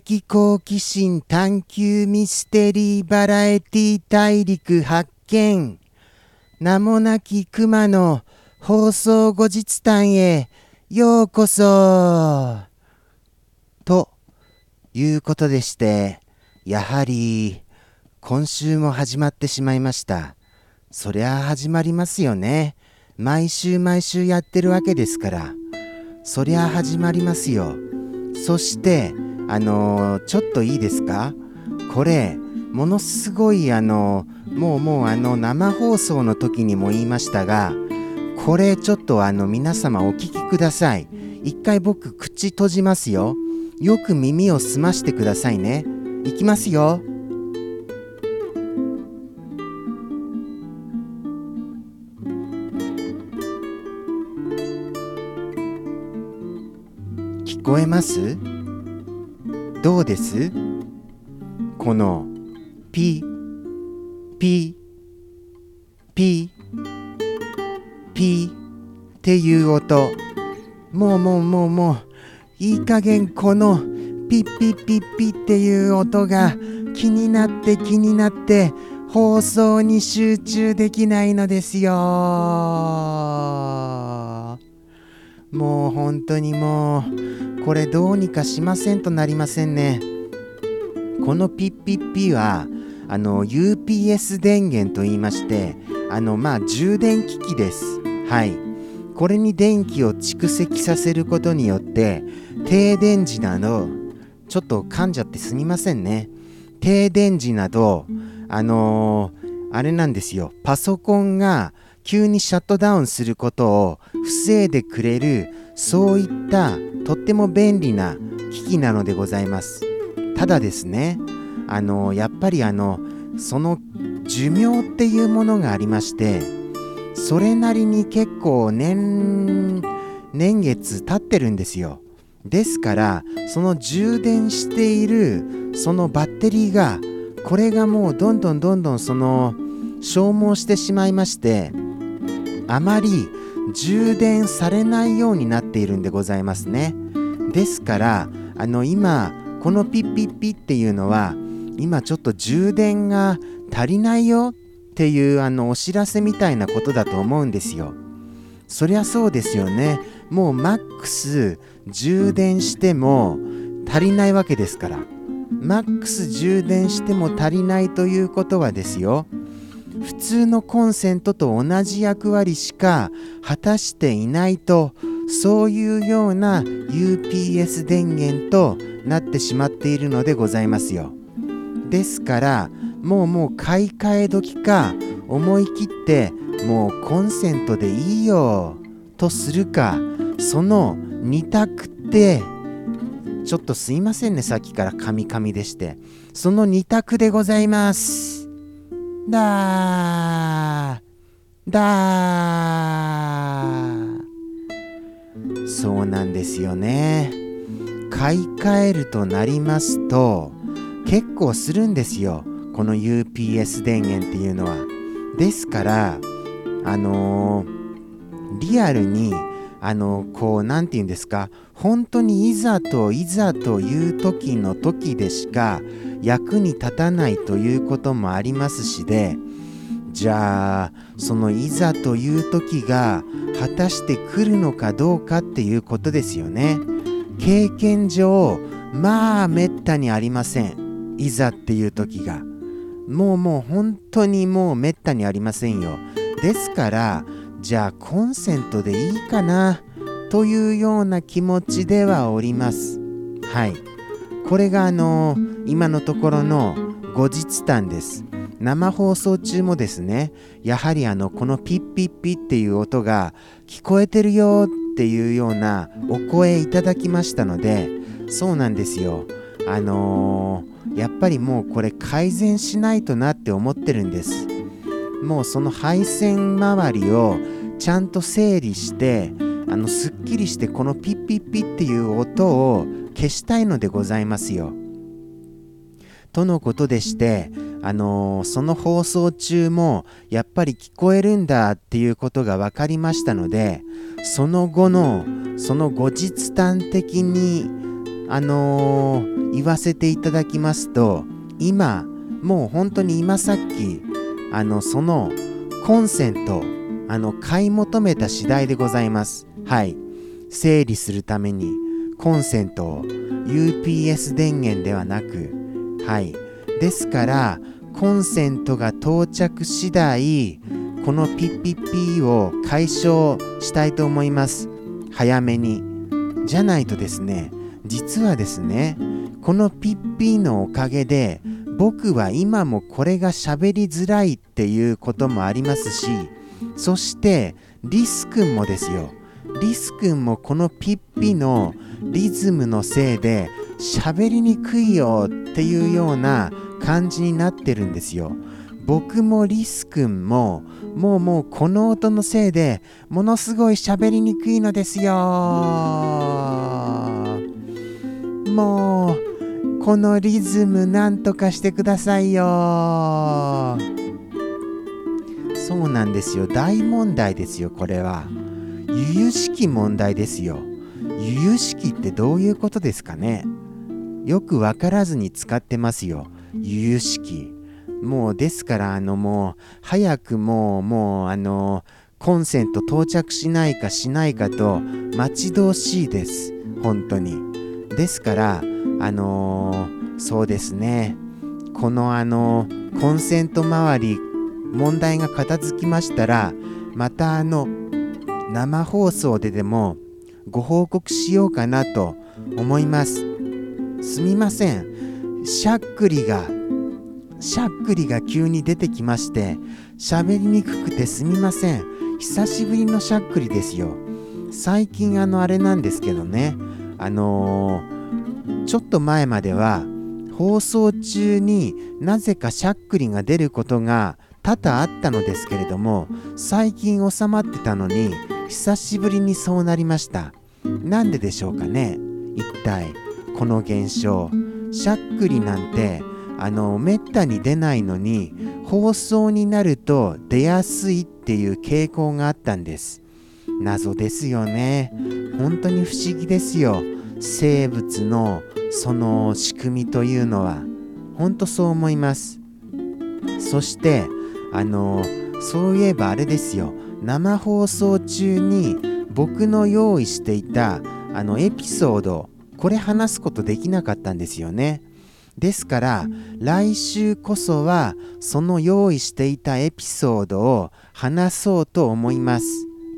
的好奇心探求ミステリーバラエティ大陸発見。名もなき熊の放送後日談へようこそ。ということでしてやはり今週も始まってしまいました。そりゃ始まりますよね。毎週毎週やってるわけですから。そりゃ始まりますよ。そしてあの、ちょっといいですか？これものすごいあのもうもうあの生放送の時にも言いましたがこれちょっとあの皆様お聞きください。一回僕口閉じますよ。よく耳を澄ましてくださいね。いきますよ。聞こえます？どうです？このピピピピっていう音。もうもうもうもういい加減このピッピッピッピっていう音が気になって気になって放送に集中できないのですよもう本当にもうこれどうにかしませんとなりませんね。このピッピッピはあの UPS 電源と言いましてあのまあ充電機器です。はい。これに電気を蓄積させることによって停電時などちょっと噛んじゃってすみませんね。停電時などあのー、あれなんですよ。パソコンが急にシャットダウンすることを防いでくれるそういったとっても便利な機器なのでございます。ただですねあのやっぱりあのその寿命っていうものがありましてそれなりに結構年年月経ってるんですよ。ですからその充電しているそのバッテリーがこれがもうどんどんどんどんその消耗してしまいましてあまり充電されないようになっているんでございますね。ですからあの今このピッピッピっていうのは今ちょっと充電が足りないよっていうあのお知らせみたいなことだと思うんですよ。そりゃそうですよね。もうマックス充電しても足りないわけですから。マックス充電しても足りないということはですよ。普通のコンセントと同じ役割しか果たしていないとそういうような UPS 電源となってしまっているのでございますよ。ですからもうもう買い替え時か思い切ってもうコンセントでいいよとするかその2択ってちょっとすいませんねさっきからカミカミでして。その2択でございます。だー。だー。そうなんですよね。買い替えるとなりますと結構するんですよ。この UPS 電源っていうのは。ですからあのー、リアルにあのこう何て言うんですか本当にいざといざという時の時でしか役に立たないということもありますしでじゃあそのいざという時が果たして来るのかどうかっていうことですよね。経験上まあめったにありません。いざっていう時が。もうもう本当にもうめったにありませんよ。ですからじゃあコンセントでいいかなというような気持ちではおります。はい。これがあのー、今のところの後日談です。生放送中もですねやはりあのこのピッピッピっていう音が聞こえてるよっていうようなお声いただきましたのでそうなんですよ。あのー、やっぱりもうこれ改善しないとなって思ってるんです。もうその配線周りをちゃんと整理してあのすっきりしてこのピッピッピっていう音を消したいのでございますよ。とのことでしてあのー、その放送中もやっぱり聞こえるんだっていうことが分かりましたのでその後のその後日談的にあのー、言わせていただきますと今もう本当に今さっきあのそのコンセントあの買い求めた次第でございます。はい。整理するためにコンセントを UPS 電源ではなくはい。ですからコンセントが到着次第このピッピッピーを解消したいと思います。早めに。じゃないとですね実はですねこのピッピーのおかげで僕は今もこれが喋りづらいっていうこともありますしそしてリス君もですよ。リス君もこのピッピのリズムのせいで喋りにくいよっていうような感じになってるんですよ。僕もリス君ももうもうこの音のせいでものすごい喋りにくいのですよ。もうこのリズムなんとかしてくださいよ。そうなんですよ。大問題ですよこれは。由々しき問題ですよ。由々しきってどういうことですかね。よくわからずに使ってますよ。由々しき。もうですからあのもう早くもうもうあのコンセント到着しないかしないかと待ち遠しいです。本当に。ですからあのー、そうですね。このあのコンセント周り問題が片付きましたらまたあの生放送ででもご報告しようかなと思います。すみません。しゃっくりがしゃっくりが急に出てきまして喋りにくくてすみません。久しぶりのしゃっくりですよ。最近あのあれなんですけどね。あのー、ちょっと前までは放送中になぜかしゃっくりが出ることが多々あったのですけれども最近収まってたのに久しぶりにそうなりました。なんででしょうかね？一体この現象。しゃっくりなんてあのめったに出ないのに放送になると出やすいっていう傾向があったんです。謎ですよね。本当に不思議ですよ。生物のその仕組みというのは本当そう思います。そしてあのそういえばあれですよ。生放送中に僕の用意していたあのエピソードこれ話すことできなかったんですよね。ですから来週こそはその用意していたエピソードを話そうと思います。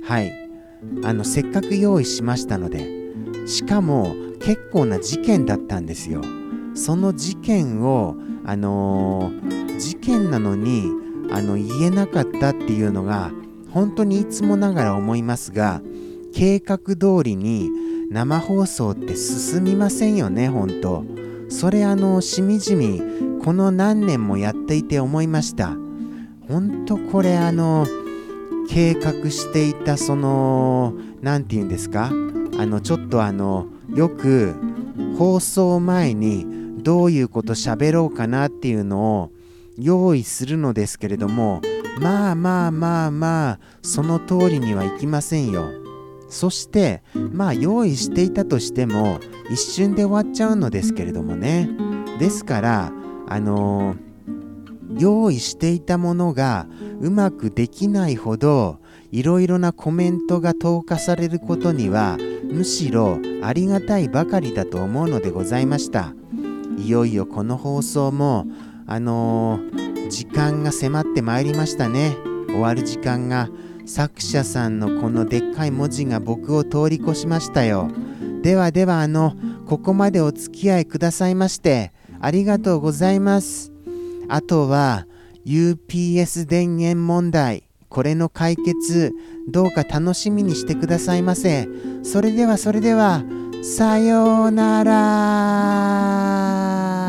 はい。あのせっかく用意しましたのでしかも結構な事件だったんですよ。その事件をあのー、事件なのにあの言えなかったっていうのが本当にいつもながら思いますが計画通りに生放送って進みませんよね本当。それあのしみじみこの何年もやっていて思いました。ほんとこれあの計画していたその何て言うんですか？あのちょっとあのよく放送前にどういうこと喋ろうかなっていうのを用意するのですけれどもまあまあまあまあその通りにはいきませんよ。そしてまあ用意していたとしても一瞬で終わっちゃうのですけれどもね。ですからあのー、用意していたものがうまくできないほどいろいろなコメントが投下されることにはむしろありがたいばかりだと思うのでございましたいよいよこの放送もあのー、時間が迫ってまいりましたね終わる時間が作者さんのこのでっかい文字が僕を通り越しましたよ。ではではあの、ここまでお付き合いくださいまして、ありがとうございます。あとは、UPS 電源問題、これの解決、どうか楽しみにしてくださいませ。それではそれでは、さようなら